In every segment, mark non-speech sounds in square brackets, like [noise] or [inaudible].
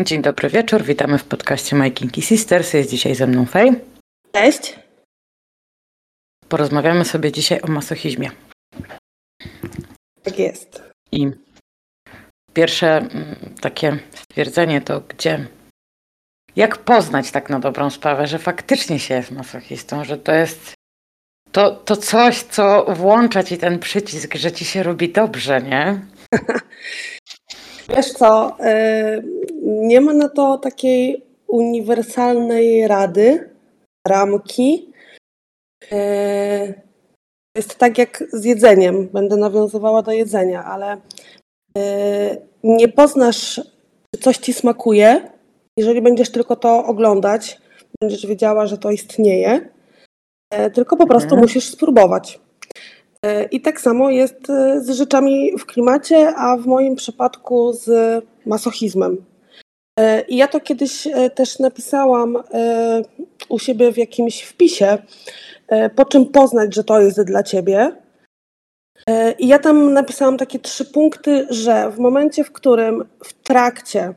Dzień dobry wieczór, witamy w podcaście My Kinky Sisters. Jest dzisiaj ze mną Fej. Cześć. Porozmawiamy sobie dzisiaj o masochizmie. Tak jest. I pierwsze mm, takie stwierdzenie to gdzie, jak poznać tak na dobrą sprawę, że faktycznie się jest masochistą, że to jest to, to coś, co włącza ci ten przycisk, że ci się robi dobrze, nie? [laughs] Wiesz co, y, nie ma na to takiej uniwersalnej rady, ramki. Y, jest tak jak z jedzeniem. Będę nawiązywała do jedzenia, ale y, nie poznasz, czy coś ci smakuje, jeżeli będziesz tylko to oglądać, będziesz wiedziała, że to istnieje, tylko po prostu mhm. musisz spróbować. I tak samo jest e, z rzeczami w klimacie, a w moim przypadku z masochizmem. E, I ja to kiedyś e, też napisałam u siebie w jakimś wpisie, po czym poznać, że to jest dla ciebie. I ja tam napisałam takie trzy punkty, że w momencie, w którym w trakcie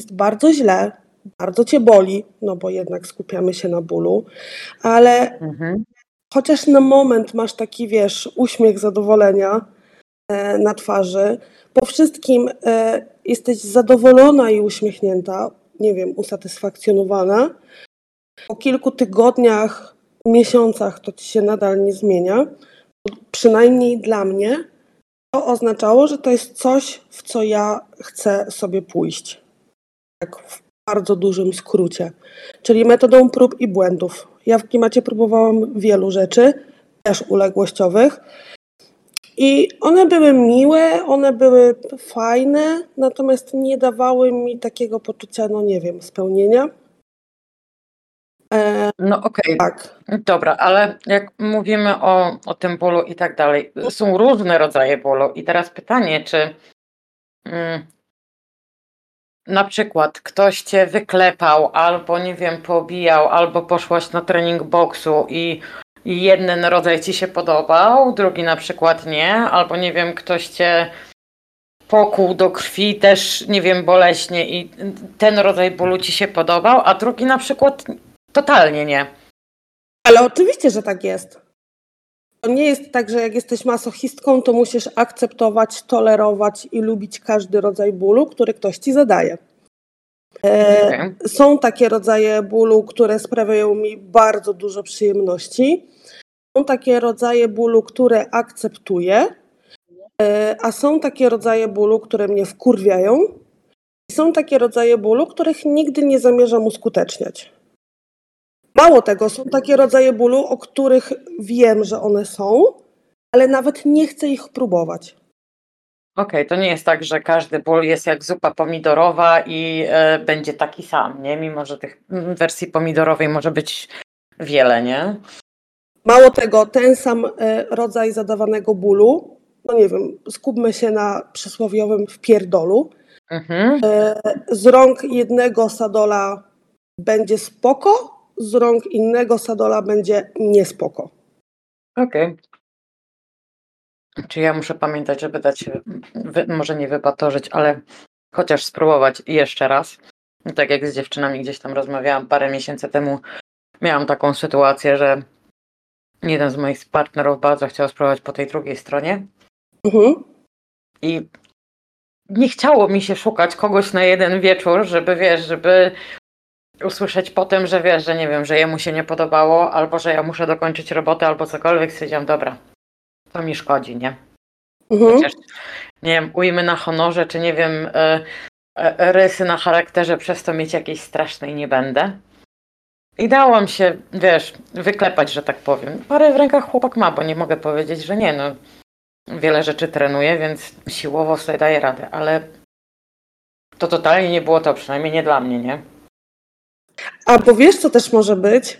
jest bardzo źle, bardzo cię boli, no bo jednak skupiamy się na bólu, ale mhm chociaż na moment masz taki, wiesz, uśmiech zadowolenia e, na twarzy, po wszystkim e, jesteś zadowolona i uśmiechnięta, nie wiem, usatysfakcjonowana, po kilku tygodniach, miesiącach to ci się nadal nie zmienia, przynajmniej dla mnie, to oznaczało, że to jest coś, w co ja chcę sobie pójść. Tak w bardzo dużym skrócie. Czyli metodą prób i błędów. Ja w klimacie próbowałam wielu rzeczy, też uległościowych. I one były miłe, one były fajne, natomiast nie dawały mi takiego poczucia, no nie wiem, spełnienia. E, no okej, okay. tak. dobra, ale jak mówimy o, o tym bólu i tak dalej, są różne rodzaje bólu i teraz pytanie, czy mm, na przykład ktoś cię wyklepał, albo nie wiem, pobijał, albo poszłaś na trening boksu i jeden rodzaj ci się podobał, drugi na przykład nie, albo nie wiem, ktoś cię pokół do krwi też, nie wiem, boleśnie i ten rodzaj bólu ci się podobał, a drugi na przykład totalnie nie. Ale oczywiście, że tak jest. To nie jest tak, że jak jesteś masochistką, to musisz akceptować, tolerować i lubić każdy rodzaj bólu, który ktoś ci zadaje. E, są takie rodzaje bólu, które sprawiają mi bardzo dużo przyjemności. Są takie rodzaje bólu, które akceptuję, e, a są takie rodzaje bólu, które mnie wkurwiają. I są takie rodzaje bólu, których nigdy nie zamierzam uskuteczniać. Mało tego, są takie rodzaje bólu, o których wiem, że one są, ale nawet nie chcę ich próbować. Okej, to nie jest tak, że każdy ból jest jak zupa pomidorowa i e, będzie taki sam, nie? Mimo, że tych wersji pomidorowej może być wiele, nie? Mało tego, ten sam e, rodzaj zadawanego bólu, no nie wiem, skupmy się na przysłowiowym wpierdolu. Mhm. E, z rąk jednego sadola będzie spoko, z rąk innego sadola będzie niespoko. Okej. Czy ja muszę pamiętać, żeby dać, wy, może nie wypatorzyć, ale chociaż spróbować jeszcze raz. Tak jak z dziewczynami gdzieś tam rozmawiałam parę miesięcy temu, miałam taką sytuację, że jeden z moich partnerów bardzo chciał spróbować po tej drugiej stronie. Mhm. I nie chciało mi się szukać kogoś na jeden wieczór, żeby wiesz, żeby usłyszeć potem, że wiesz, że nie wiem, że jemu się nie podobało, albo że ja muszę dokończyć robotę, albo cokolwiek, stwierdziłam, dobra, to mi szkodzi, nie? Mhm. Chociaż, nie wiem, ujmy na honorze, czy nie wiem, e, e, rysy na charakterze, przez to mieć jakieś strasznej nie będę. I dałam się, wiesz, wyklepać, że tak powiem. Parę w rękach chłopak ma, bo nie mogę powiedzieć, że nie, no. Wiele rzeczy trenuję, więc siłowo sobie daję radę, ale to totalnie nie było to, przynajmniej nie dla mnie, nie? A bo wiesz, co też może być?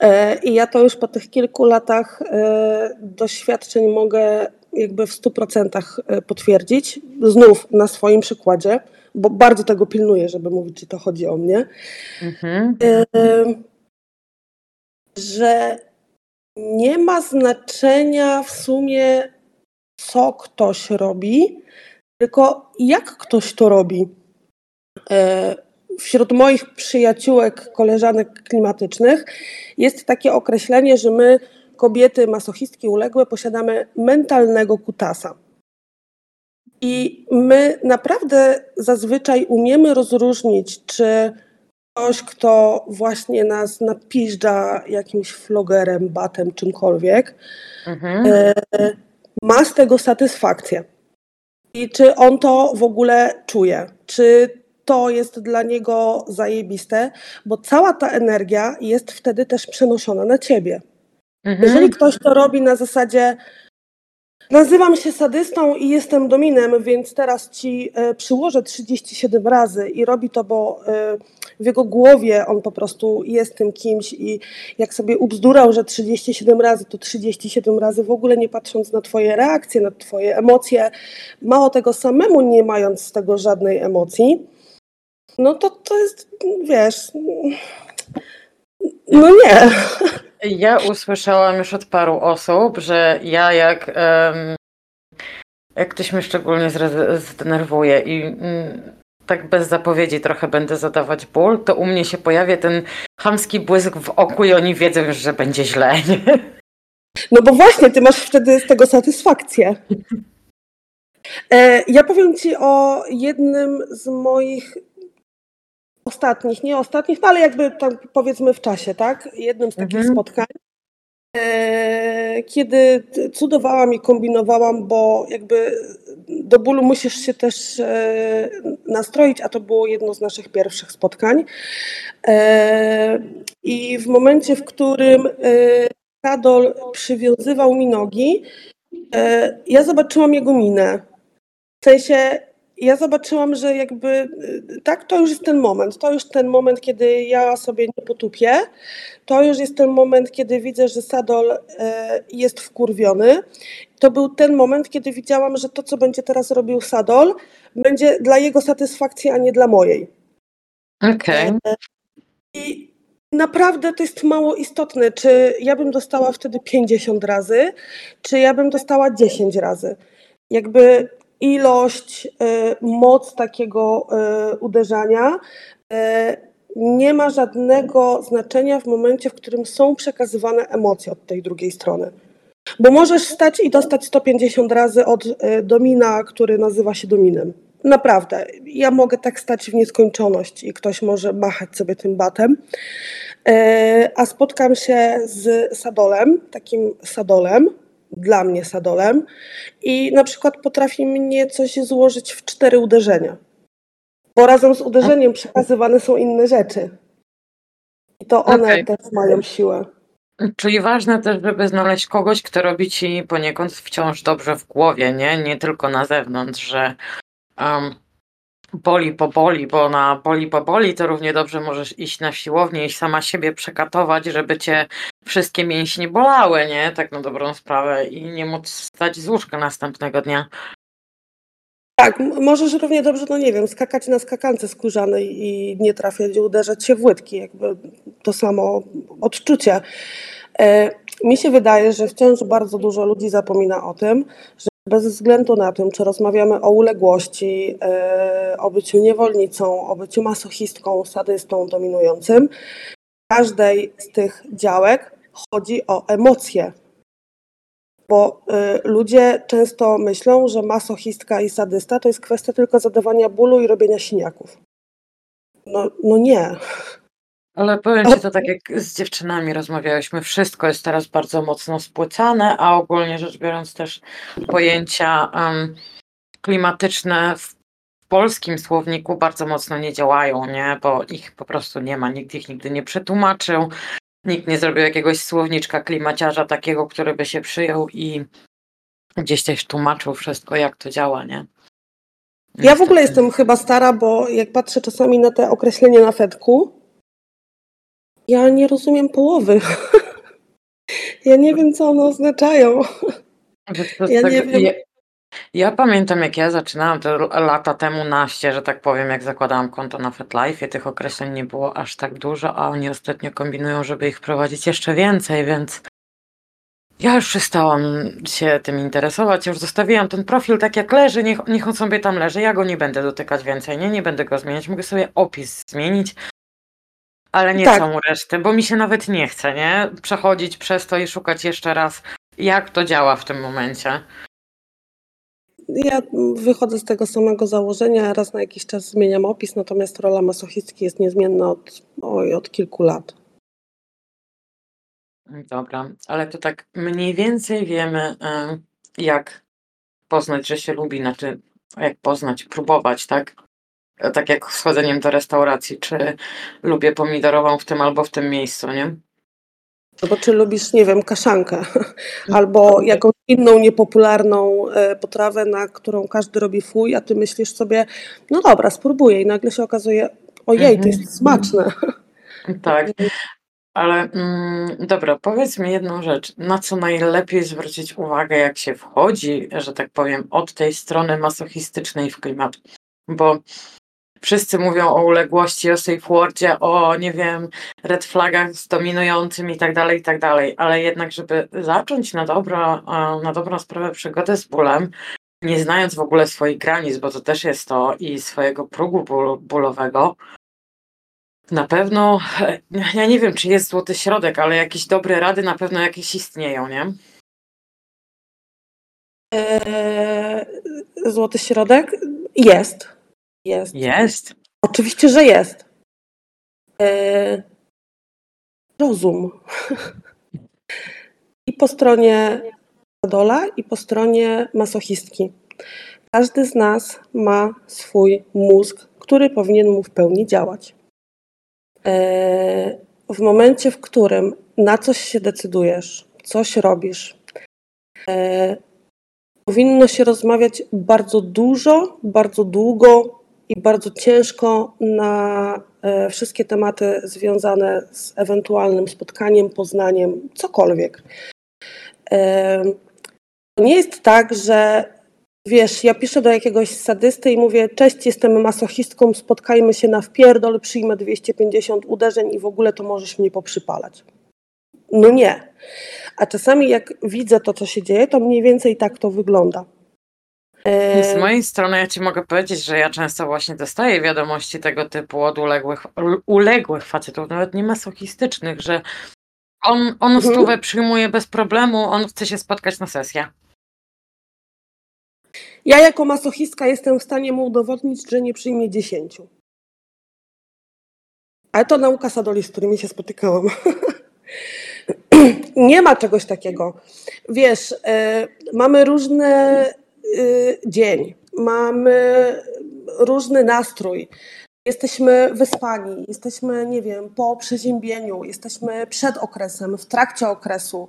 E, I ja to już po tych kilku latach e, doświadczeń mogę jakby w 100% e, potwierdzić. Znów na swoim przykładzie, bo bardzo tego pilnuję, żeby mówić, czy to chodzi o mnie. Mhm. Że nie ma znaczenia w sumie, co ktoś robi, tylko jak ktoś to robi. Wśród moich przyjaciółek, koleżanek klimatycznych jest takie określenie, że my, kobiety masochistki uległe, posiadamy mentalnego kutasa. I my naprawdę zazwyczaj umiemy rozróżnić, czy ktoś, kto właśnie nas napiżdża jakimś flogerem, batem, czymkolwiek, Mhm. e, ma z tego satysfakcję. I czy on to w ogóle czuje? Czy to jest dla niego zajebiste? Bo cała ta energia jest wtedy też przenoszona na ciebie. Mhm. Jeżeli ktoś to robi na zasadzie nazywam się sadystą i jestem dominem, więc teraz ci e, przyłożę 37 razy i robi to, bo e, w jego głowie on po prostu jest tym kimś i jak sobie ubzdurał, że 37 razy to 37 razy, w ogóle nie patrząc na twoje reakcje, na twoje emocje, mało tego samemu nie mając z tego żadnej emocji, no to to jest, wiesz, no nie. Ja usłyszałam już od paru osób, że ja jak, em, jak ktoś mnie szczególnie zdenerwuje i mm, tak bez zapowiedzi trochę będę zadawać ból, to u mnie się pojawia ten chamski błysk w oku i oni wiedzą już, że będzie źle. Nie? No bo właśnie, ty masz wtedy z tego satysfakcję. E, ja powiem ci o jednym z moich ostatnich, nie ostatnich, no ale jakby tak powiedzmy w czasie, tak? Jednym z takich Mhm. spotkań, e, kiedy cudowałam i kombinowałam, bo jakby do bólu musisz się też e, nastroić, a to było jedno z naszych pierwszych spotkań. E, I w momencie, w którym Kadol przywiązywał mi nogi, ja zobaczyłam jego minę. W sensie, ja zobaczyłam, że jakby y, tak, to już jest ten moment. To już ten moment, kiedy ja sobie nie potupię. To już jest ten moment, kiedy widzę, że Sadol e, jest wkurwiony. To był ten moment, kiedy widziałam, że to, co będzie teraz robił Sadol, będzie dla jego satysfakcji, a nie dla mojej. Okej. I naprawdę to jest mało istotne, czy ja bym dostała wtedy 50 razy, czy ja bym dostała 10 razy. Jakby ilość, y, moc takiego y, uderzania y, nie ma żadnego znaczenia w momencie, w którym są przekazywane emocje od tej drugiej strony. Bo możesz stać i dostać 150 razy od domina, który nazywa się dominem. Naprawdę. Ja mogę tak stać w nieskończoność i ktoś może machać sobie tym batem. A spotkam się z sadolem, takim sadolem, dla mnie sadolem, i na przykład potrafi mnie coś złożyć w cztery uderzenia. Bo razem z uderzeniem przekazywane są inne rzeczy. I to one Okej. też mają siłę. Czyli ważne też, żeby znaleźć kogoś, kto robi ci poniekąd wciąż dobrze w głowie, nie? Nie tylko na zewnątrz, że um, boli po boli, bo na boli po boli to równie dobrze możesz iść na siłownię i sama siebie przekatować, żeby cię wszystkie mięśnie bolały, nie? Tak na dobrą sprawę i nie móc wstać z łóżka następnego dnia. Tak, możesz równie dobrze, no nie wiem, skakać na skakance skórzanej i nie trafiać uderzać się w łydki. Jakby to samo odczucie. E, mi się wydaje, że wciąż bardzo dużo ludzi zapomina o tym, że bez względu na tym, czy rozmawiamy o uległości, e, o byciu niewolnicą, o byciu masochistką, sadystą, dominującym, w każdej z tych działek chodzi o emocje. Bo y, ludzie często myślą, że masochistka i sadysta to jest kwestia tylko zadawania bólu i robienia siniaków. No, no nie. Ale powiem ci to tak, jak z dziewczynami rozmawiałyśmy, wszystko jest teraz bardzo mocno spłycane, a ogólnie rzecz biorąc też pojęcia em, klimatyczne w polskim słowniku bardzo mocno nie działają, nie? Bo ich po prostu nie ma, nikt ich nigdy nie przetłumaczył, nikt nie zrobił jakiegoś słowniczka klimaciarza takiego, który by się przyjął i gdzieś też tłumaczył wszystko, jak to działa, nie? Ja w ogóle Niestety. jestem chyba stara, bo jak patrzę czasami na te określenia na Fedku, ja nie rozumiem połowy. [laughs] ja nie wiem, co one oznaczają. Ja tak- nie wiem. Ja, ja pamiętam, jak ja zaczynałam to lata temu naście, że tak powiem, jak zakładałam konto na FetLife, tych określeń nie było aż tak dużo, a oni ostatnio kombinują, żeby ich wprowadzić jeszcze więcej, więc Ja już przestałam się tym interesować, już zostawiłam ten profil tak jak leży, niech, niech on sobie tam leży, ja go nie będę dotykać więcej, nie, nie będę go zmieniać, mogę sobie opis zmienić, ale nie Tak. całą resztę, bo mi się nawet nie chce, nie, przechodzić przez to i szukać jeszcze raz, jak to działa w tym momencie. Ja wychodzę z tego samego założenia, raz na jakiś czas zmieniam opis, natomiast rola masochistki jest niezmienna od, oj, od kilku lat. Dobra, ale to tak mniej więcej wiemy, jak poznać, że się lubi, znaczy jak poznać, próbować, tak? E, Tak jak z chodzeniem do restauracji, czy lubię pomidorową w tym albo w tym miejscu, nie? Albo czy lubisz, nie wiem, kaszankę, [laughs] albo jakąś inną niepopularną e, potrawę, na którą każdy robi fuj, a ty myślisz sobie, no dobra, spróbuję i nagle się okazuje, ojej, to jest smaczne. Tak, ale mm, dobra, powiedz mi jedną rzecz. Na co najlepiej zwrócić uwagę, jak się wchodzi, że tak powiem, od tej strony masochistycznej w klimat? Bo wszyscy mówią o uległości, o safe wordzie, o nie wiem, red flagach z dominującym i tak dalej, i tak dalej, ale jednak, żeby zacząć na, dobro, e, na dobrą sprawę przygodę z bólem, nie znając w ogóle swoich granic, bo to też jest to i swojego progu ból, bólowego, na pewno, e, ja nie wiem, czy jest złoty środek, ale jakieś dobre rady na pewno jakieś istnieją, nie? E, Złoty środek? Jest. Jest. Jest. Oczywiście, że jest. E, rozum. [laughs] I po stronie Adola, i po stronie masochistki. Każdy z nas ma swój mózg, który powinien mu w pełni działać. E, w momencie, w którym na coś się decydujesz, coś robisz, e, powinno się rozmawiać bardzo dużo, bardzo długo i bardzo ciężko na e, wszystkie tematy związane z ewentualnym spotkaniem, poznaniem, cokolwiek. E, nie jest tak, że wiesz, ja piszę do jakiegoś sadysty i mówię, cześć, jestem masochistką, spotkajmy się na wpierdol, przyjmę 250 uderzeń i w ogóle to możesz mnie poprzypalać. No nie. A czasami jak widzę to, co się dzieje, to mniej więcej tak to wygląda. E, Z mojej strony ja ci mogę powiedzieć, że ja często właśnie dostaję wiadomości tego typu od uległych, uległych facetów, nawet nie masochistycznych, że on, on Mhm. stówę przyjmuje bez problemu, on chce się spotkać na sesję. Ja jako masochistka jestem w stanie mu udowodnić, że nie przyjmie 10. Ale to nauka sadoli, z którymi się spotykałam. [laughs] nie ma czegoś takiego. Wiesz, y, mamy różny y, dzień, mamy różny nastrój. Jesteśmy wyspani, jesteśmy, nie wiem, po przeziębieniu, jesteśmy przed okresem, w trakcie okresu.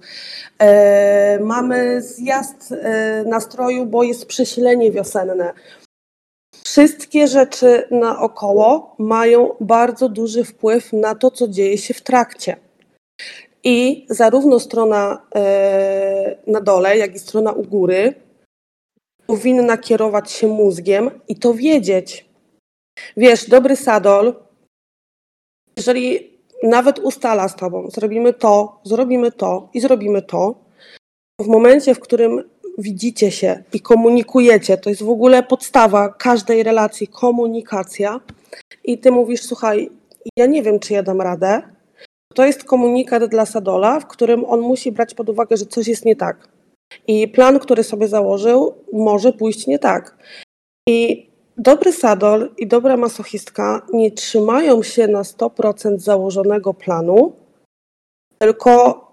E, mamy zjazd e, nastroju, bo jest przesilenie wiosenne. Wszystkie rzeczy naokoło mają bardzo duży wpływ na to, co dzieje się w trakcie. I zarówno strona e, na dole, jak i strona u góry powinna kierować się mózgiem i to wiedzieć. Wiesz, dobry sadol, jeżeli nawet ustala z tobą, zrobimy to, zrobimy to i zrobimy to, w momencie, w którym widzicie się i komunikujecie, to jest w ogóle podstawa każdej relacji, komunikacja, i ty mówisz, słuchaj, ja nie wiem, czy ja dam radę, to jest komunikat dla Sadola, w którym on musi brać pod uwagę, że coś jest nie tak. I plan, który sobie założył, może pójść nie tak. I dobry Sadol i dobra masochistka nie trzymają się na 100% założonego planu, tylko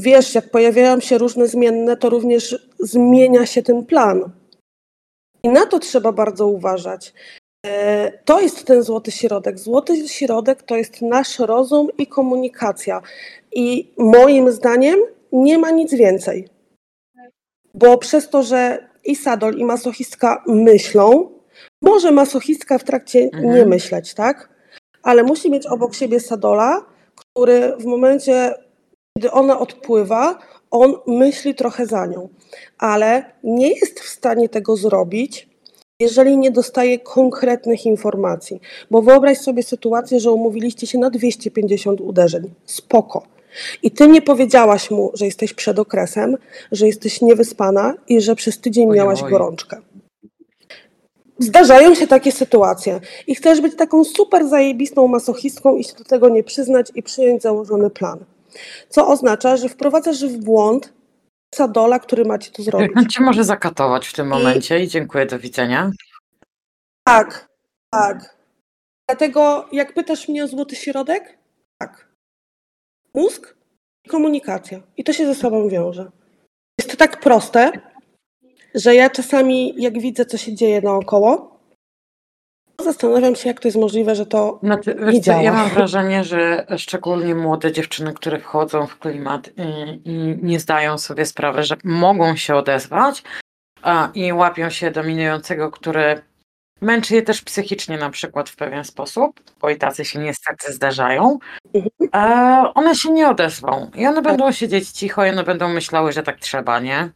wiesz, jak pojawiają się różne zmienne, to również zmienia się ten plan. I na to trzeba bardzo uważać. E, To jest ten złoty środek. Złoty środek to jest nasz rozum i komunikacja. I moim zdaniem nie ma nic więcej. Bo przez to, że i sadol, i masochistka myślą, może masochistka w trakcie Mhm. nie myśleć, tak? Ale musi mieć obok siebie sadola, który w momencie, kiedy ona odpływa, on myśli trochę za nią, ale nie jest w stanie tego zrobić, jeżeli nie dostaje konkretnych informacji. Bo wyobraź sobie sytuację, że umówiliście się na 250 uderzeń. Spoko. I ty nie powiedziałaś mu, że jesteś przed okresem, że jesteś niewyspana i że przez tydzień Oj, miałaś oj. gorączkę. Zdarzają się takie sytuacje i chcesz być taką super zajebistą masochistką i się do tego nie przyznać i przyjąć założony plan. Co oznacza, że wprowadzasz w błąd sadola, który ma ci to zrobić. On cię może zakatować w tym momencie i dziękuję, do widzenia. Tak, tak. Dlatego jak pytasz mnie o złoty środek, tak. Mózg i komunikacja. I to się ze sobą wiąże. Jest to tak proste, że ja czasami, jak widzę, co się dzieje naokoło, zastanawiam się, jak to jest możliwe, że to Znaczy, Nie co, ja działa. mam wrażenie, że szczególnie młode dziewczyny, które wchodzą w klimat i, i nie zdają sobie sprawy, że mogą się odezwać a, i łapią się dominującego, który męczy je też psychicznie na przykład w pewien sposób, bo i tacy się niestety zdarzają, e, one się nie odezwą i one będą siedzieć cicho i one będą myślały, że tak trzeba, nie?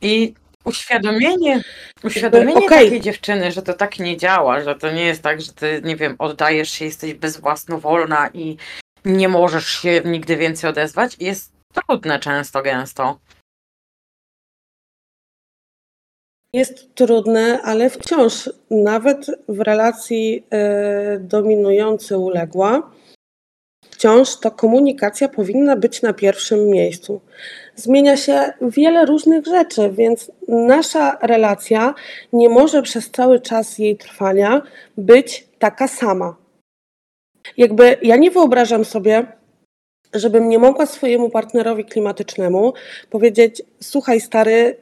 I uświadomienie, uświadomienie okej. takiej dziewczyny, że to tak nie działa, że to nie jest tak, że ty, nie wiem, oddajesz się, jesteś bezwłasnowolna i nie możesz się nigdy więcej odezwać, jest trudne często, gęsto. Jest trudne, ale wciąż nawet w relacji e, dominujący uległa, wciąż ta komunikacja powinna być na pierwszym miejscu. Zmienia się wiele różnych rzeczy, więc nasza relacja nie może przez cały czas jej trwania być taka sama. Jakby ja nie wyobrażam sobie, żebym nie mogła swojemu partnerowi klimatycznemu powiedzieć: Słuchaj, stary,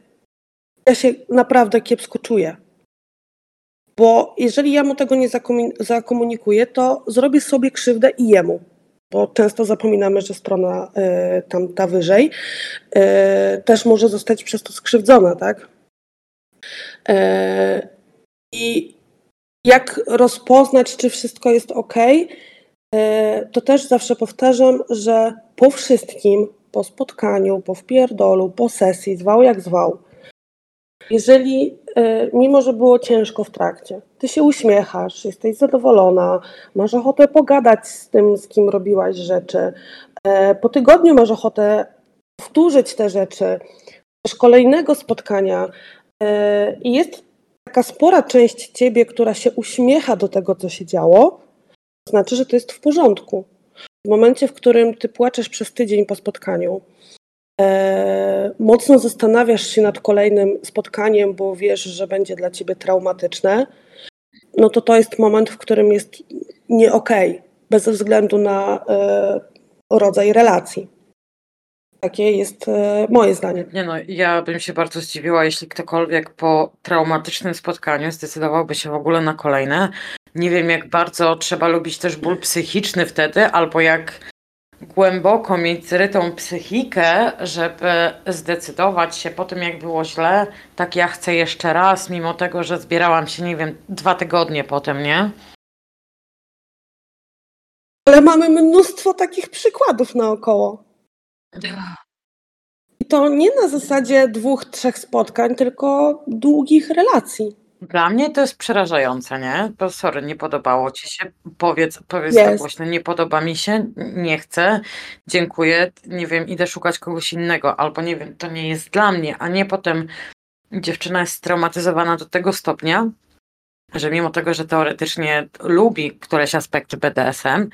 ja się naprawdę kiepsko czuję. Bo jeżeli ja mu tego nie zakomunikuję, to zrobię sobie krzywdę i jemu. Bo często zapominamy, że strona y, tamta wyżej y, też może zostać przez to skrzywdzona, tak? Y, I jak rozpoznać, czy wszystko jest ok, to też zawsze powtarzam, że po wszystkim, po spotkaniu, po wpierdolu, po sesji, zwał jak zwał, jeżeli, e, mimo że było ciężko w trakcie, ty się uśmiechasz, jesteś zadowolona, masz ochotę pogadać z tym, z kim robiłaś rzeczy, e, po tygodniu masz ochotę powtórzyć te rzeczy, też kolejnego spotkania e, i jest taka spora część ciebie, która się uśmiecha do tego, co się działo, to znaczy, że to jest w porządku. W momencie, w którym ty płaczesz przez tydzień po spotkaniu, mocno zastanawiasz się nad kolejnym spotkaniem, bo wiesz, że będzie dla ciebie traumatyczne, no to to jest moment, w którym jest nie okej, bez względu na e, rodzaj relacji. Takie jest e, moje zdanie. Nie no, ja bym się bardzo zdziwiła, jeśli ktokolwiek po traumatycznym spotkaniu zdecydowałby się w ogóle na kolejne. Nie wiem, jak bardzo trzeba lubić też ból psychiczny wtedy, albo jak głęboko mieć zrytą psychikę, żeby zdecydować się po tym, jak było źle, tak ja chcę jeszcze raz, mimo tego, że zbierałam się, nie wiem, dwa tygodnie potem, nie? Ale mamy mnóstwo takich przykładów naokoło. I to nie na zasadzie dwóch, trzech spotkań, tylko długich relacji. Dla mnie to jest przerażające, nie? Bo sorry, nie podobało ci się. Powiedz, powiedz Jest. tak głośno, nie podoba mi się, nie chcę, dziękuję, nie wiem, idę szukać kogoś innego, albo nie wiem, to nie jest dla mnie, a nie potem dziewczyna jest straumatyzowana do tego stopnia, że mimo tego, że teoretycznie lubi któreś aspekty BDSM,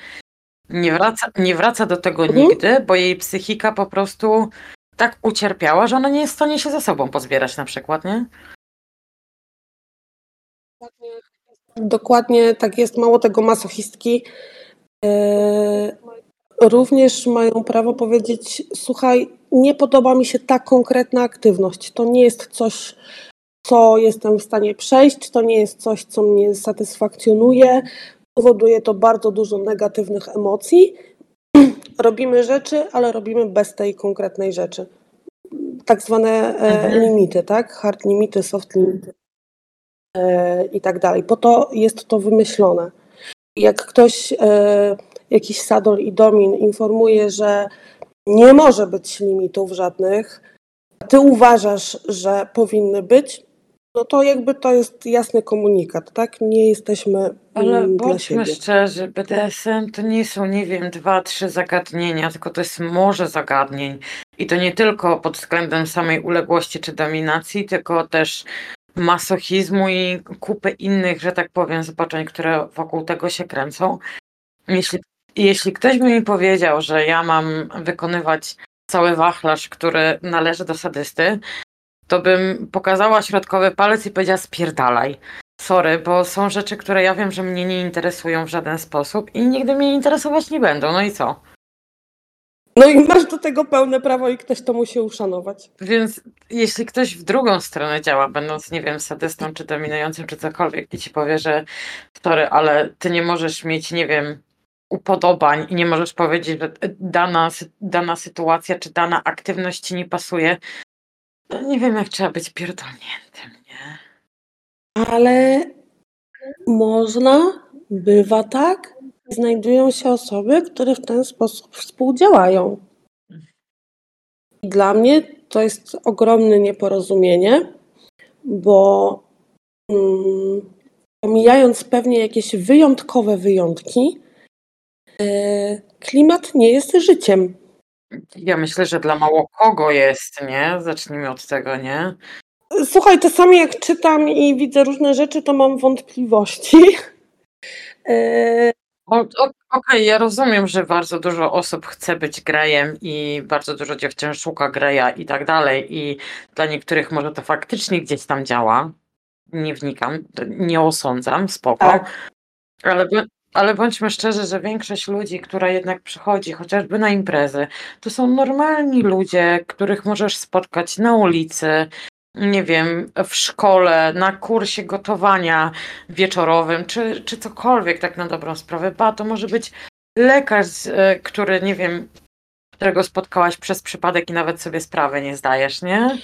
nie wraca, nie wraca do tego Mhm. nigdy, bo jej psychika po prostu tak ucierpiała, że ona nie jest w stanie się ze sobą pozbierać na przykład, nie? Dokładnie tak jest. Mało tego, masochistki e, również mają prawo powiedzieć: Słuchaj, nie podoba mi się ta konkretna aktywność. To nie jest coś, co jestem w stanie przejść, to nie jest coś, co mnie satysfakcjonuje. Powoduje to bardzo dużo negatywnych emocji. [clears throat] Robimy rzeczy, ale robimy bez tej konkretnej rzeczy. Tak zwane e, Mhm. limity, tak? Hard limity, soft limity i tak dalej. Po to jest to wymyślone. Jak ktoś, e, jakiś sadol i domin informuje, że nie może być limitów żadnych, a ty uważasz, że powinny być, no to jakby to jest jasny komunikat, tak? Nie jesteśmy Ale mm, dla bądźmy szczerzy, BDSM to nie są, nie wiem, dwa, trzy zagadnienia, tylko to jest morze zagadnień. I to nie tylko pod względem samej uległości czy dominacji, tylko też masochizmu i kupy innych, że tak powiem, zobaczeń, które wokół tego się kręcą. Jeśli, jeśli ktoś by mi powiedział, że ja mam wykonywać cały wachlarz, który należy do sadysty, to bym pokazała środkowy palec i powiedziała spierdalaj. Sorry, bo są rzeczy, które ja wiem, że mnie nie interesują w żaden sposób i nigdy mnie interesować nie będą. No i co? No i masz do tego pełne prawo i ktoś to musi uszanować. Więc jeśli ktoś w drugą stronę działa, będąc, nie wiem, sadystą czy dominującym, czy cokolwiek, i ci powie, że sorry, ale ty nie możesz mieć, nie wiem, upodobań i nie możesz powiedzieć, że dana, dana sytuacja czy dana aktywność ci nie pasuje, to nie wiem, jak trzeba być pierdolniętym, nie? Ale można, bywa tak, znajdują się osoby, które w ten sposób współdziałają. Dla mnie to jest ogromne nieporozumienie, bo mm, pomijając pewnie jakieś wyjątkowe wyjątki, yy, klimat nie jest życiem. Ja myślę, że dla mało kogo jest, nie? Zacznijmy od tego, nie? Słuchaj, czasami jak czytam i widzę różne rzeczy, to mam wątpliwości. Yy, [laughs] O- o- Okej, ja rozumiem, że bardzo dużo osób chce być grejem i bardzo dużo dziewczyn szuka greja i tak dalej i dla niektórych może to faktycznie gdzieś tam działa. Nie wnikam, nie osądzam, spoko. tak. Ale, ale bądźmy szczerzy, że większość ludzi, która jednak przychodzi chociażby na imprezy, to są normalni ludzie, których możesz spotkać na ulicy, nie wiem, w szkole, na kursie gotowania wieczorowym, czy, czy cokolwiek tak na dobrą sprawę. Ba, to może być lekarz, e, który, nie wiem, którego spotkałaś przez przypadek i nawet sobie sprawy nie zdajesz, nie?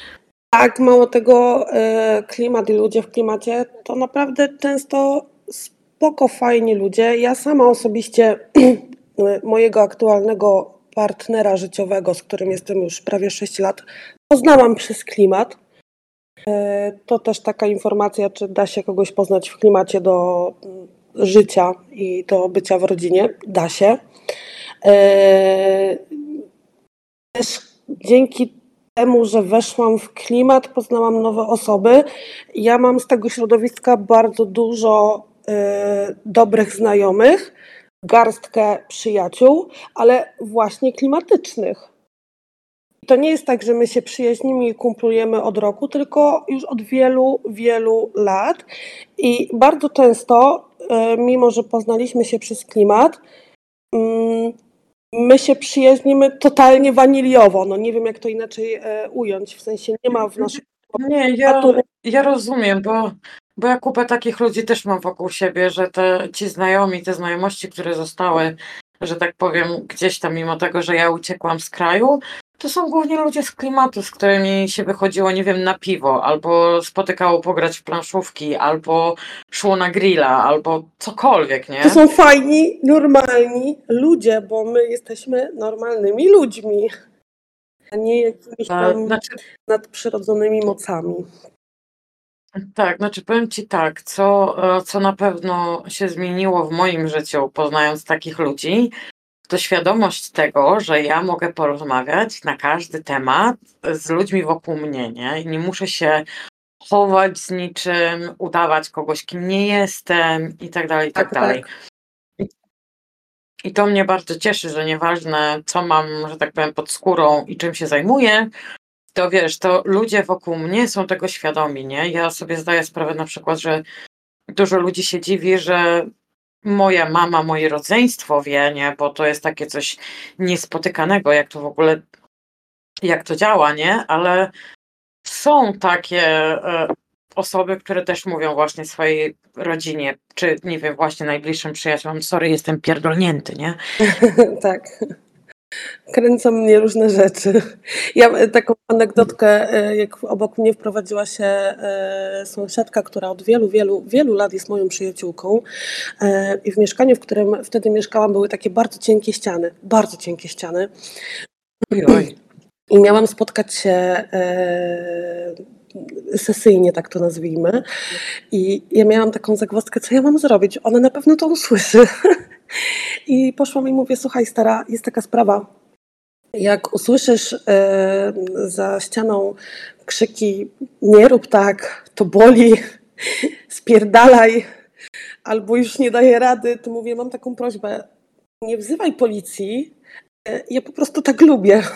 Tak, mało tego, e, klimat i ludzie w klimacie to naprawdę często spoko, fajni ludzie. Ja sama osobiście [clears throat] mojego aktualnego partnera życiowego, z którym jestem już prawie 6 lat, poznałam przez klimat. E, To też taka informacja, czy da się kogoś poznać w klimacie do mm, życia i do bycia w rodzinie. Da się. E, Też dzięki temu, że weszłam w klimat, poznałam nowe osoby. Ja mam z tego środowiska bardzo dużo e, dobrych znajomych, garstkę przyjaciół, ale właśnie klimatycznych. To nie jest tak, że my się przyjaźnimy i kumplujemy od roku, tylko już od wielu, wielu lat. I bardzo często, e, mimo że poznaliśmy się przez klimat, mm, my się przyjaźnimy totalnie waniliowo. No nie wiem, jak to inaczej e, ująć. W sensie nie ma w naszym Nie, ja, ja rozumiem, bo, bo ja kupę takich ludzi też mam wokół siebie, że te ci znajomi, te znajomości, które zostały, że tak powiem, gdzieś tam, mimo tego, że ja uciekłam z kraju, to są głównie ludzie z klimatu, z którymi się wychodziło, nie wiem, na piwo, albo spotykało pograć w planszówki, albo szło na grilla, albo cokolwiek, nie? To są fajni, normalni ludzie, bo my jesteśmy normalnymi ludźmi, a nie jakimiś A, tam Znaczy, nadprzyrodzonymi mocami. Tak, znaczy powiem Ci tak, co, e, co na pewno się zmieniło w moim życiu, poznając takich ludzi, to świadomość tego, że ja mogę porozmawiać na każdy temat z ludźmi wokół mnie, nie? I nie muszę się chować z niczym, udawać kogoś, kim nie jestem i tak dalej, i tak, Tak, dalej. tak. I, I to mnie bardzo cieszy, że nieważne, co mam, że tak powiem, pod skórą i czym się zajmuję, to wiesz, to ludzie wokół mnie są tego świadomi, nie? Ja sobie zdaję sprawę na przykład, że dużo ludzi się dziwi, że moja mama, moje rodzeństwo wie, nie? Bo to jest takie coś niespotykanego, jak to w ogóle, jak to działa, nie? Ale są takie e, osoby, które też mówią właśnie swojej rodzinie, czy nie wiem, właśnie najbliższym przyjaciołom, sorry, jestem pierdolnięty, nie? [laughs] tak. Kręcą mnie różne rzeczy. Ja e, taką anegdotkę, e, jak obok mnie wprowadziła się e, sąsiadka, która od wielu, wielu, wielu lat jest moją przyjaciółką. I w mieszkaniu, w którym wtedy mieszkałam, były takie bardzo cienkie ściany. Bardzo cienkie ściany. Oj. I miałam spotkać się sesyjnie, tak to nazwijmy. I ja miałam taką zagwozdkę, co ja mam zrobić? Ona na pewno to usłyszy. [laughs] I poszłam i mówię, słuchaj stara, jest taka sprawa, jak usłyszysz e, za ścianą krzyki nie rób tak, to boli, [laughs] spierdalaj, albo już nie daje rady, to mówię, mam taką prośbę, nie wzywaj policji, e, ja po prostu tak lubię. [laughs]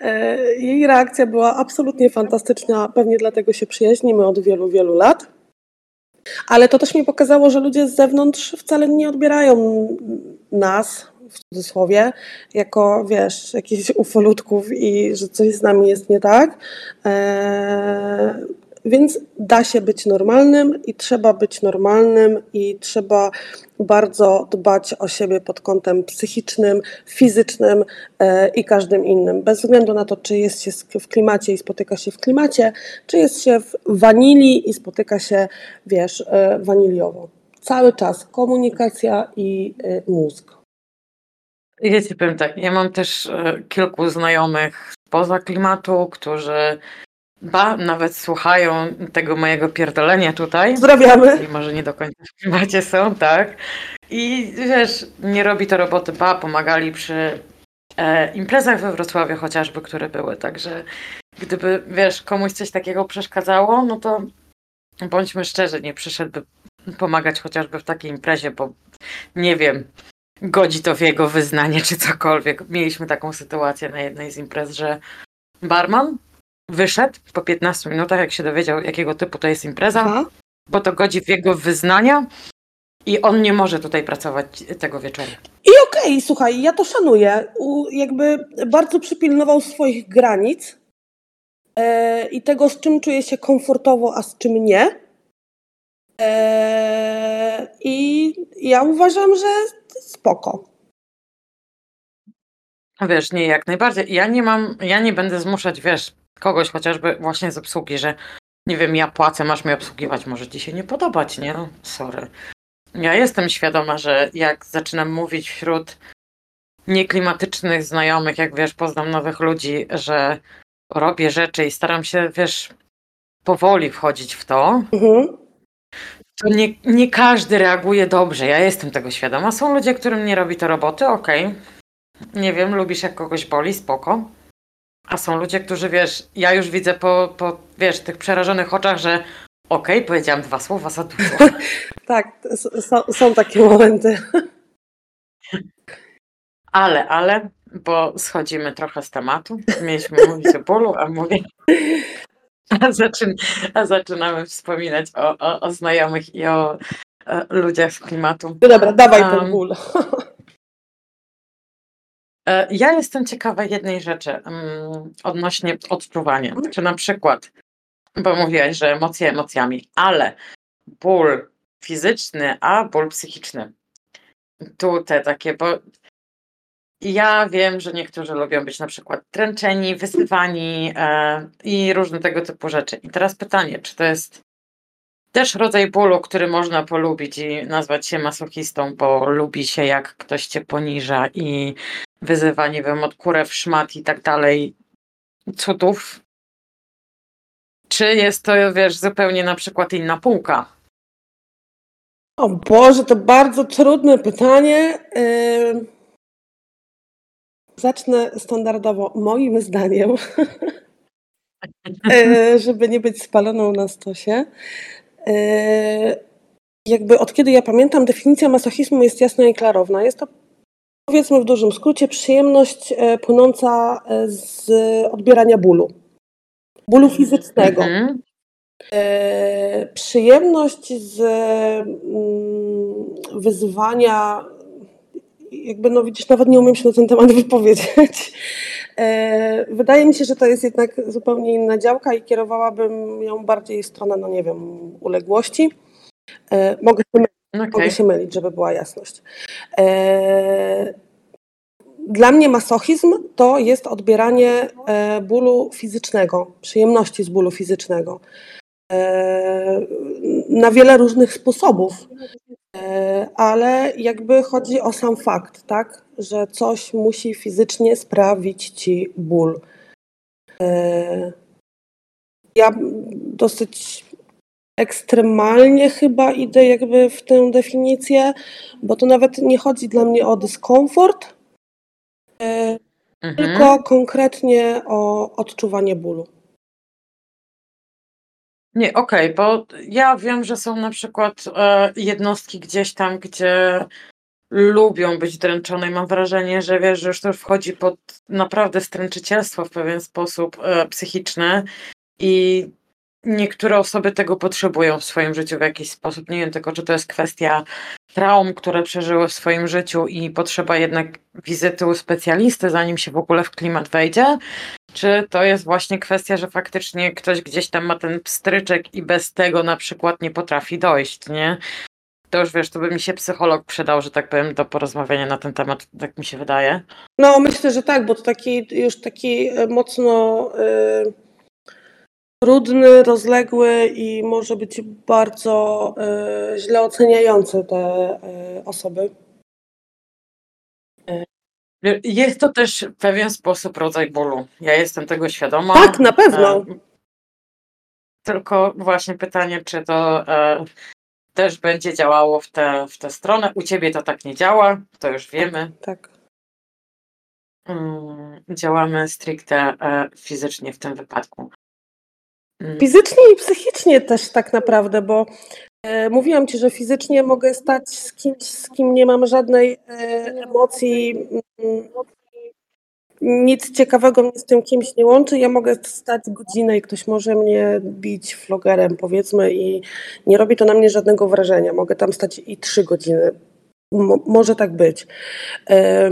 E, jej reakcja była absolutnie fantastyczna, pewnie dlatego się przyjaźnimy od wielu, wielu lat. Ale to też mi pokazało, że ludzie z zewnątrz wcale nie odbierają nas, w cudzysłowie, jako wiesz, jakichś ufolutków i że coś z nami jest nie tak. Eee, więc da się być normalnym i trzeba być normalnym i trzeba bardzo dbać o siebie pod kątem psychicznym, fizycznym e, i każdym innym. Bez względu na to, czy jest się w klimacie i spotyka się w klimacie, czy jest się w wanilii i spotyka się, wiesz, e, waniliowo. Cały czas komunikacja i e, mózg. Ja ci powiem tak, ja mam też kilku znajomych spoza klimatu, którzy Ba, nawet słuchają tego mojego pierdolenia tutaj. Pozdrawiamy. I może nie do końca w klimacie są, tak. I wiesz, nie robi to roboty, ba, pomagali przy e, imprezach we Wrocławiu chociażby, które były, także gdyby, wiesz, komuś coś takiego przeszkadzało, no to bądźmy szczerzy, nie przyszedłby pomagać chociażby w takiej imprezie, bo nie wiem, godzi to w jego wyznanie czy cokolwiek. Mieliśmy taką sytuację na jednej z imprez, że barman wyszedł po 15 minutach, jak się dowiedział, jakiego typu to jest impreza, Aha. bo to godzi w jego wyznania i on nie może tutaj pracować tego wieczoru. I okej, okay, słuchaj, ja to szanuję. U, jakby bardzo przypilnował swoich granic e, i tego, z czym czuje się komfortowo, a z czym nie. E, I ja uważam, że spoko. Wiesz, nie, jak najbardziej. Ja nie mam, ja nie będę zmuszać, wiesz, kogoś chociażby właśnie z obsługi, że nie wiem, ja płacę, masz mnie obsługiwać, może ci się nie podobać, nie? No, sorry. Ja jestem świadoma, że jak zaczynam mówić wśród nieklimatycznych znajomych, jak wiesz, poznam nowych ludzi, że robię rzeczy i staram się, wiesz, powoli wchodzić w to, mhm. to nie, nie każdy reaguje dobrze. Ja jestem tego świadoma. Są ludzie, którym nie robi to roboty, okej. Okay. Nie wiem, lubisz jak kogoś boli, spoko. A są ludzie, którzy wiesz, ja już widzę po, po wiesz, tych przerażonych oczach, że okej, okay, powiedziałam dwa słowa za dużo. [laughs] tak, są, są takie momenty. [laughs] ale, ale, bo schodzimy trochę z tematu. Mieliśmy [laughs] mówić o bólu, a mówię. A, zaczyn, a zaczynamy wspominać o, o, o znajomych i o, o ludziach z klimatu. No dobra, dawaj um, ten ból. E, ja jestem ciekawa jednej rzeczy mm, odnośnie odczuwania. Czy na przykład, bo mówiłaś, że emocje emocjami, ale ból fizyczny, a ból psychiczny. Tu te takie, bo ja wiem, że niektórzy lubią być na przykład tręczeni, wysywani e, i różne tego typu rzeczy. I teraz pytanie, czy to jest też rodzaj bólu, który można polubić i nazwać się masochistą, bo lubi się, jak ktoś cię poniża i wyzywa, nie wiem, od kurew, szmat i tak dalej, cudów. Czy jest to, wiesz, zupełnie na przykład inna półka? O Boże, to bardzo trudne pytanie. Zacznę standardowo moim zdaniem, e, [laughs] żeby nie być spaloną na stosie. E, jakby od kiedy ja pamiętam, definicja masochizmu jest jasna i klarowna. Jest to powiedzmy w dużym skrócie przyjemność e, płynąca e, z odbierania bólu. Bólu fizycznego. Mhm. Przyjemność z mm, wyzwania, jakby no widzisz, nawet nie umiem się na ten temat [laughs] wypowiedzieć. Wydaje mi się, że to jest jednak zupełnie inna działka i kierowałabym ją bardziej w stronę, no nie wiem, uległości. Mogę się okay. mogę się mylić żeby była jasność. Dla mnie masochizm to jest odbieranie bólu fizycznego, przyjemności z bólu fizycznego na wiele różnych sposobów, ale jakby chodzi o sam fakt, tak? że coś musi fizycznie sprawić ci ból. E, ja dosyć ekstremalnie chyba idę jakby w tę definicję, bo to nawet nie chodzi dla mnie o dyskomfort, e, Mhm. tylko konkretnie o odczuwanie bólu. Nie, okej, bo ja wiem, że są na przykład e, jednostki gdzieś tam, gdzie lubią być dręczone i mam wrażenie, że wiesz, że już to wchodzi pod naprawdę stręczycielstwo w pewien sposób e, psychiczny i niektóre osoby tego potrzebują w swoim życiu w jakiś sposób. Nie wiem tylko, czy to jest kwestia traum, które przeżyły w swoim życiu i potrzeba jednak wizyty u specjalisty, zanim się w ogóle w klimat wejdzie, czy to jest właśnie kwestia, że faktycznie ktoś gdzieś tam ma ten pstryczek i bez tego na przykład nie potrafi dojść, nie? To już wiesz, to by mi się psycholog przydał, że tak powiem, do porozmawiania na ten temat, tak mi się wydaje. No, myślę, że tak, bo to taki już taki e, mocno y, trudny, rozległy i może być bardzo y, źle oceniający te y, osoby. Jest to też w pewien sposób rodzaj bólu. Ja jestem tego świadoma. Tak, na pewno. E, Tylko właśnie pytanie, czy to e, też będzie działało w tę w stronę. U ciebie to tak nie działa, to już wiemy. Tak. Mm, Działamy stricte e, fizycznie w tym wypadku. Mm, Fizycznie i psychicznie też tak naprawdę, bo e, mówiłam ci, że fizycznie mogę stać z kimś, z kim nie mam żadnej e, emocji, mm, nic ciekawego mnie z tym kimś nie łączy. Ja mogę stać godzinę i ktoś może mnie bić flogerem, powiedzmy, i nie robi to na mnie żadnego wrażenia. Mogę tam stać i trzy godziny. Mo- może tak być. E,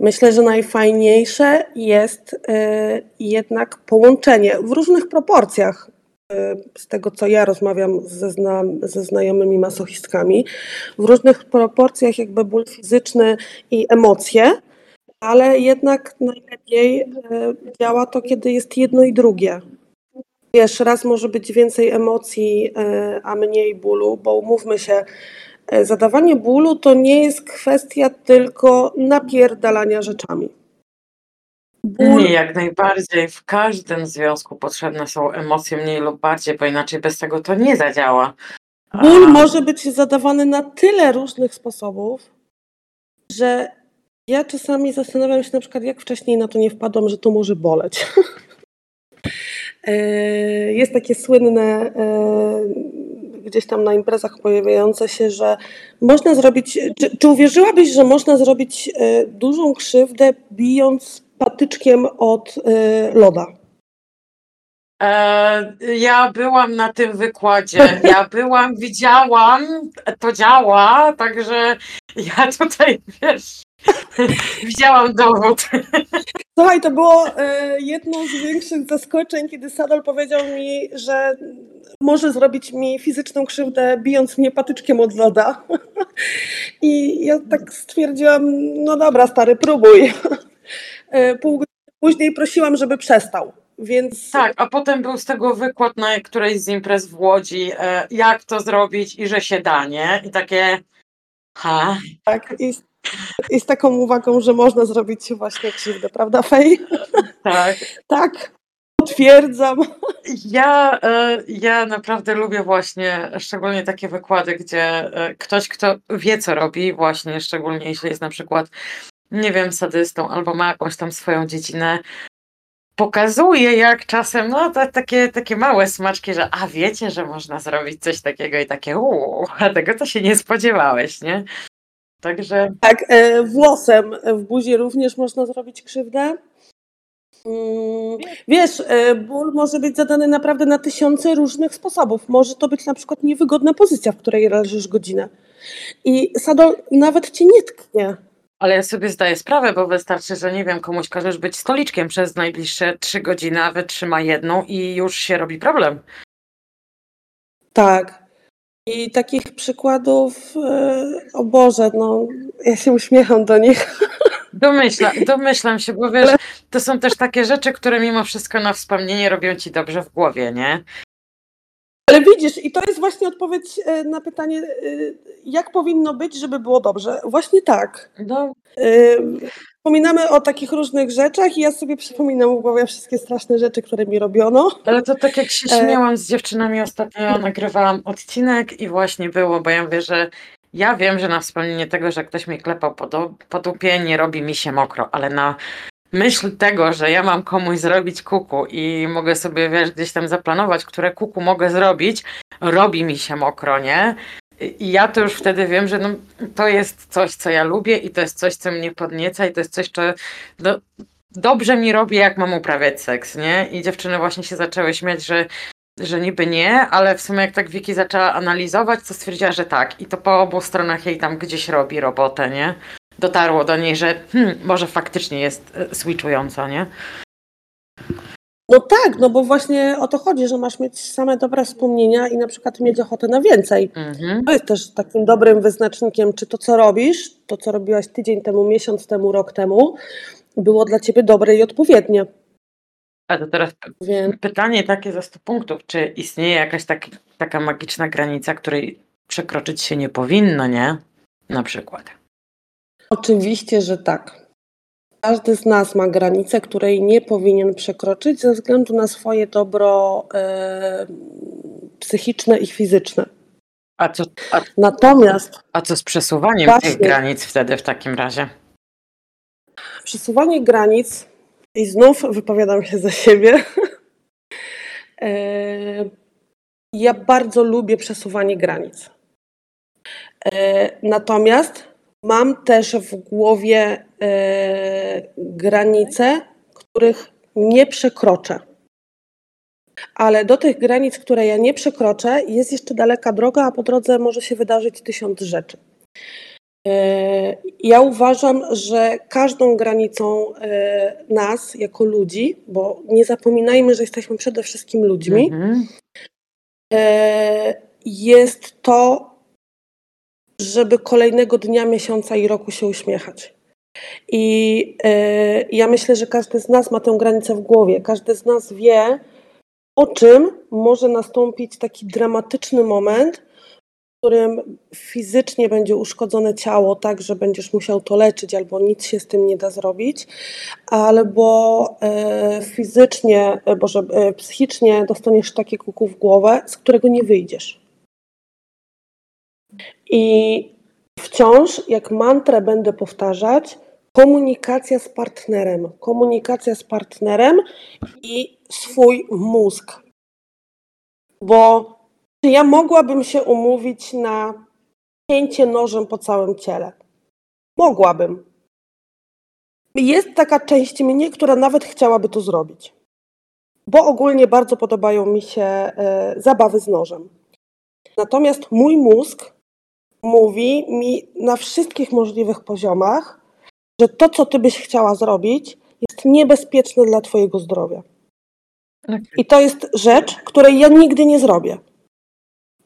Myślę, że najfajniejsze jest e, jednak połączenie w różnych proporcjach. e, Z tego, co ja rozmawiam ze, zna, ze znajomymi masochistkami, w różnych proporcjach, jakby ból fizyczny i emocje, ale jednak najlepiej e, działa to, kiedy jest jedno i drugie. Wiesz, raz może być więcej emocji, a mniej bólu, bo umówmy się, zadawanie bólu to nie jest kwestia tylko napierdalania rzeczami. Ból, Nie, jak najbardziej. W każdym związku potrzebne są emocje mniej lub bardziej, bo inaczej bez tego to nie zadziała. ból A- może być zadawany na tyle różnych sposobów, że ja czasami zastanawiam się na przykład, jak wcześniej na to nie wpadłam, że to może boleć. [laughs] E, Jest takie słynne e, gdzieś tam na imprezach pojawiające się, że można zrobić. Czy, czy uwierzyłabyś, że można zrobić e, dużą krzywdę bijąc patyczkiem od e, loda? E, ja byłam na tym wykładzie. Ja byłam, widziałam, to działa, także ja tutaj wiesz, [laughs] widziałam dowód. Słuchaj, to było e, jedno z większych zaskoczeń, kiedy Sadol powiedział mi, że może zrobić mi fizyczną krzywdę, bijąc mnie patyczkiem od loda. [laughs] I ja tak stwierdziłam, no dobra, stary, próbuj. E, Pół godziny później prosiłam, żeby przestał. Więc Tak, a potem był z tego wykład na którejś z imprez w Łodzi, e, jak to zrobić i że się da, nie? I takie, ha, tak, i, [laughs] i z taką uwagą, że można zrobić właśnie krzywdę, prawda, Fej? tak. [laughs] Tak, potwierdzam. Ja, e, ja naprawdę lubię właśnie szczególnie takie wykłady, gdzie e, ktoś, kto wie, co robi, właśnie szczególnie jeśli jest na przykład, nie wiem, sadystą albo ma jakąś tam swoją dziedzinę, pokazuje, jak czasem, no to takie, takie małe smaczki, że a wiecie, że można zrobić coś takiego i takie uuu, a tego to się nie spodziewałeś, nie? Także Tak, e, włosem w buzi również można zrobić krzywdę. Mm, Wiesz, e, ból może być zadany naprawdę na tysiące różnych sposobów. Może to być na przykład niewygodna pozycja, w której leżysz godzinę. I sadol nawet cię nie tknie. Ale ja sobie zdaję sprawę, bo wystarczy, że nie wiem, komuś każesz być stoliczkiem przez najbliższe trzy godziny, a wytrzyma jedną i już się robi problem. Tak. I takich przykładów, e, o Boże, no, ja się uśmiecham do nich. Domyśla, [laughs] domyślam się, bo wiesz, to są też takie rzeczy, które mimo wszystko na wspomnienie robią ci dobrze w głowie, nie? Widzisz, i to jest właśnie odpowiedź e, na pytanie, e, jak powinno być, żeby było dobrze. Właśnie tak. No, Wspominamy o takich różnych rzeczach i ja sobie przypominam w głowie wszystkie straszne rzeczy, które mi robiono. ale to tak jak się śmiałam z dziewczynami ostatnio, nagrywałam odcinek i właśnie było, bo ja mówię, że ja wiem, że na wspomnienie tego, że ktoś mi klepał po, po dupie, nie robi mi się mokro, ale na myśl tego, że ja mam komuś zrobić kuku i mogę sobie, wiesz, gdzieś tam zaplanować, które kuku mogę zrobić, robi mi się mokro, nie? I ja to już wtedy wiem, że no, to jest coś, co ja lubię i to jest coś, co mnie podnieca i to jest coś, co no, dobrze mi robi, jak mam uprawiać seks, nie? I dziewczyny właśnie się zaczęły śmiać, że, że niby nie, ale w sumie jak tak Wiki zaczęła analizować, to stwierdziła, że tak. I to po obu stronach jej tam gdzieś robi robotę, nie? Dotarło do niej, że hmm, może faktycznie jest e, switchująca, nie? No tak, no bo właśnie o to chodzi, że masz mieć same dobre wspomnienia i na przykład mieć ochotę na więcej. Mhm. To jest też takim dobrym wyznacznikiem, czy to, co robisz, to, co robiłaś tydzień temu, miesiąc temu, rok temu, było dla ciebie dobre i odpowiednie. A to teraz Więc pytanie takie za 100 punktów. Czy istnieje jakaś tak, taka magiczna granica, której przekroczyć się nie powinno, nie? Na przykład. Oczywiście, że tak. Każdy z nas ma granicę, której nie powinien przekroczyć ze względu na swoje dobro e, psychiczne i fizyczne. A co, a, Natomiast a co z przesuwaniem Właśnie. tych granic wtedy w takim razie? przesuwanie granic, i znów wypowiadam się za siebie. e, ja bardzo lubię przesuwanie granic. E, natomiast mam też w głowie e, granice, których nie przekroczę. Ale do tych granic, które ja nie przekroczę, jest jeszcze daleka droga, a po drodze może się wydarzyć tysiąc rzeczy. E, Ja uważam, że każdą granicą e, nas jako ludzi, bo nie zapominajmy, że jesteśmy przede wszystkim ludźmi, Mhm. jest to, żeby kolejnego dnia, miesiąca i roku się uśmiechać. I e, ja myślę, że każdy z nas ma tę granicę w głowie. Każdy z nas wie, o czym może nastąpić taki dramatyczny moment, w którym fizycznie będzie uszkodzone ciało, tak, że będziesz musiał to leczyć, albo nic się z tym nie da zrobić, albo e, fizycznie, e, boże, e, psychicznie dostaniesz takie kuku w głowę, z którego nie wyjdziesz. I wciąż, jak mantrę będę powtarzać, komunikacja z partnerem, komunikacja z partnerem i swój mózg. Bo czy ja mogłabym się umówić na cięcie nożem po całym ciele? Mogłabym. Jest taka część mnie, która nawet chciałaby to zrobić. Bo ogólnie bardzo podobają mi się e, zabawy z nożem. Natomiast mój mózg mówi mi na wszystkich możliwych poziomach, że to, co ty byś chciała zrobić, jest niebezpieczne dla twojego zdrowia. I to jest rzecz, której ja nigdy nie zrobię.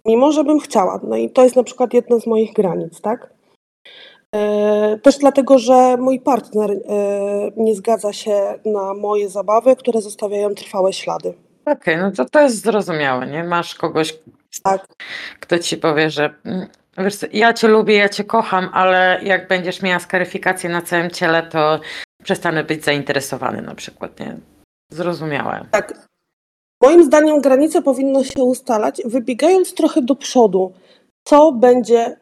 Mimo, że bym chciała. No i to jest na przykład jedna z moich granic, tak? E, Też dlatego, że mój partner e, nie zgadza się na moje zabawy, które zostawiają trwałe ślady. Okej, no to to jest zrozumiałe, nie? Masz kogoś, Tak. kto ci powie, że mm, wiesz ja cię lubię, ja cię kocham, ale jak będziesz miała skaryfikację na całym ciele, to przestanę być zainteresowany na przykład, nie? Zrozumiałe. Tak. Moim zdaniem granice powinno się ustalać, wybiegając trochę do przodu. Co będzie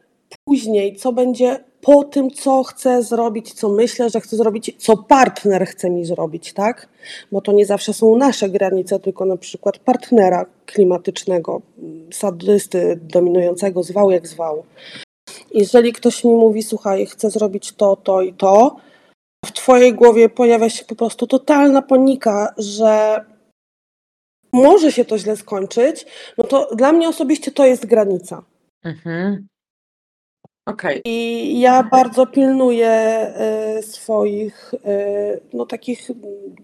później, co będzie po tym, co chcę zrobić, co myślę, że chcę zrobić, co partner chce mi zrobić, tak? Bo to nie zawsze są nasze granice, tylko na przykład partnera klimatycznego, sadysty, dominującego, zwał jak zwał. Jeżeli ktoś mi mówi, słuchaj, chcę zrobić to, to i to, w twojej głowie pojawia się po prostu totalna panika, że może się to źle skończyć, no to dla mnie osobiście to jest granica. Mhm. Okej, I ja bardzo pilnuję e, swoich e, no, takich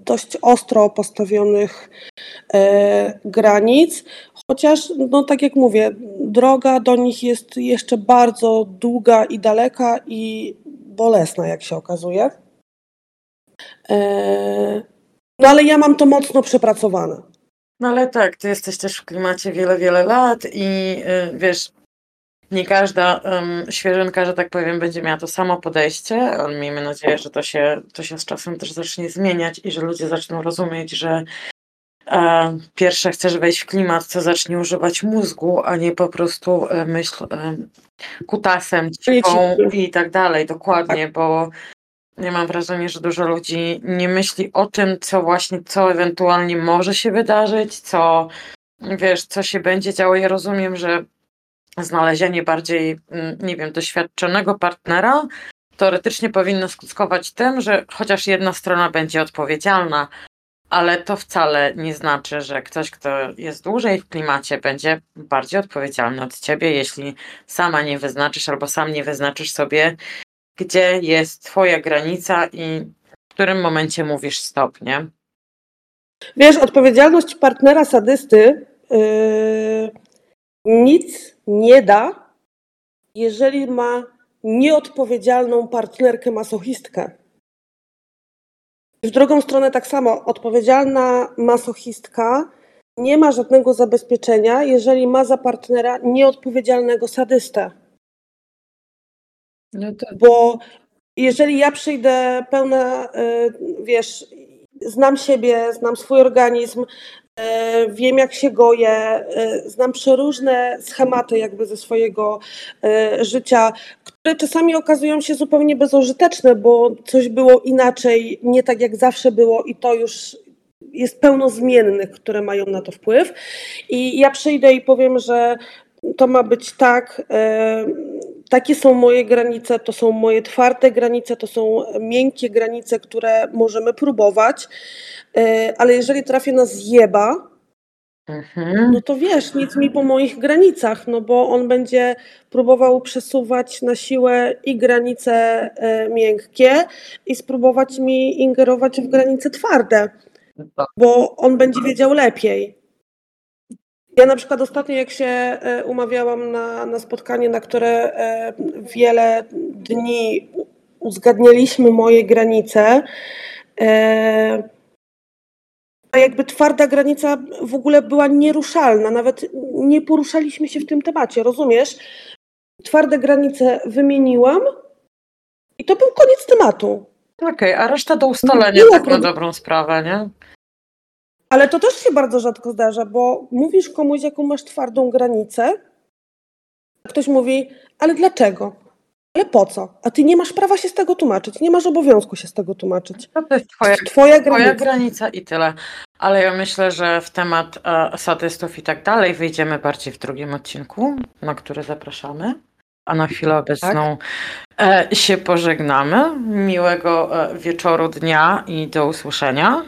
dość ostro postawionych e, granic, chociaż, no tak jak mówię, droga do nich jest jeszcze bardzo długa i daleka i bolesna, jak się okazuje. E, No ale ja mam to mocno przepracowane. No ale tak, ty jesteś też w klimacie wiele, wiele lat i y, wiesz, nie każda um, świeżynka, że tak powiem, będzie miała to samo podejście, miejmy nadzieję, że to się, to się z czasem też zacznie zmieniać i że ludzie zaczną rozumieć, że e, pierwsze chcesz wejść w klimat, to zacznij używać mózgu, a nie po prostu e, myśl e, kutasem, cichą i tak dalej, dokładnie, tak. bo ja mam wrażenie, że dużo ludzi nie myśli o tym, co właśnie, co ewentualnie może się wydarzyć, co wiesz, co się będzie działo. Ja rozumiem, że znalezienie bardziej, mm, nie wiem, doświadczonego partnera teoretycznie powinno skutkować tym, że chociaż jedna strona będzie odpowiedzialna, ale to wcale nie znaczy, że ktoś, kto jest dłużej w klimacie, będzie bardziej odpowiedzialny od ciebie, jeśli sama nie wyznaczysz albo sam nie wyznaczysz sobie, gdzie jest twoja granica i w którym momencie mówisz stop, nie? Wiesz, odpowiedzialność partnera sadysty yy, nic nie da, jeżeli ma nieodpowiedzialną partnerkę masochistkę. W drugą stronę tak samo, odpowiedzialna masochistka nie ma żadnego zabezpieczenia, jeżeli ma za partnera nieodpowiedzialnego sadystę. No to... Bo jeżeli ja przyjdę pełna, y, wiesz, znam siebie, znam swój organizm, wiem jak się goję, e, znam przeróżne schematy jakby ze swojego e, życia, które czasami okazują się zupełnie bezużyteczne, bo coś było inaczej, nie tak jak zawsze było i to już jest pełno zmiennych, które mają na to wpływ. I ja przyjdę i powiem, że to ma być tak, takie są moje granice, to są moje twarde granice, to są miękkie granice, które możemy próbować. E, ale jeżeli trafię na zjeba, mhm. no to wiesz, nic mi po moich granicach, no bo on będzie próbował przesuwać na siłę i granice e, miękkie i spróbować mi ingerować w granice twarde, tak. bo on będzie wiedział lepiej. Ja na przykład ostatnio, jak się e, umawiałam na, na spotkanie, na które wiele dni uzgadnialiśmy moje granice, a jakby twarda granica w ogóle była nieruszalna, nawet nie poruszaliśmy się w tym temacie, rozumiesz? Twarde granice wymieniłam i to był koniec tematu. Okej, okay, a reszta do ustalenia, tak na dobrą sprawę, nie? Ale to też się bardzo rzadko zdarza, bo mówisz komuś, jaką masz twardą granicę, ktoś mówi, ale dlaczego? Ale po co? A ty nie masz prawa się z tego tłumaczyć, nie masz obowiązku się z tego tłumaczyć. No to jest twoja, twoja, granica. twoja granica i tyle. Ale ja myślę, że w temat e, sadystów i tak dalej wyjdziemy bardziej w drugim odcinku, na który zapraszamy. A na chwilę obecną tak? e, się pożegnamy. Miłego e, wieczoru, dnia i do usłyszenia.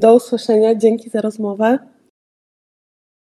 Do usłyszenia. Dzięki za rozmowę.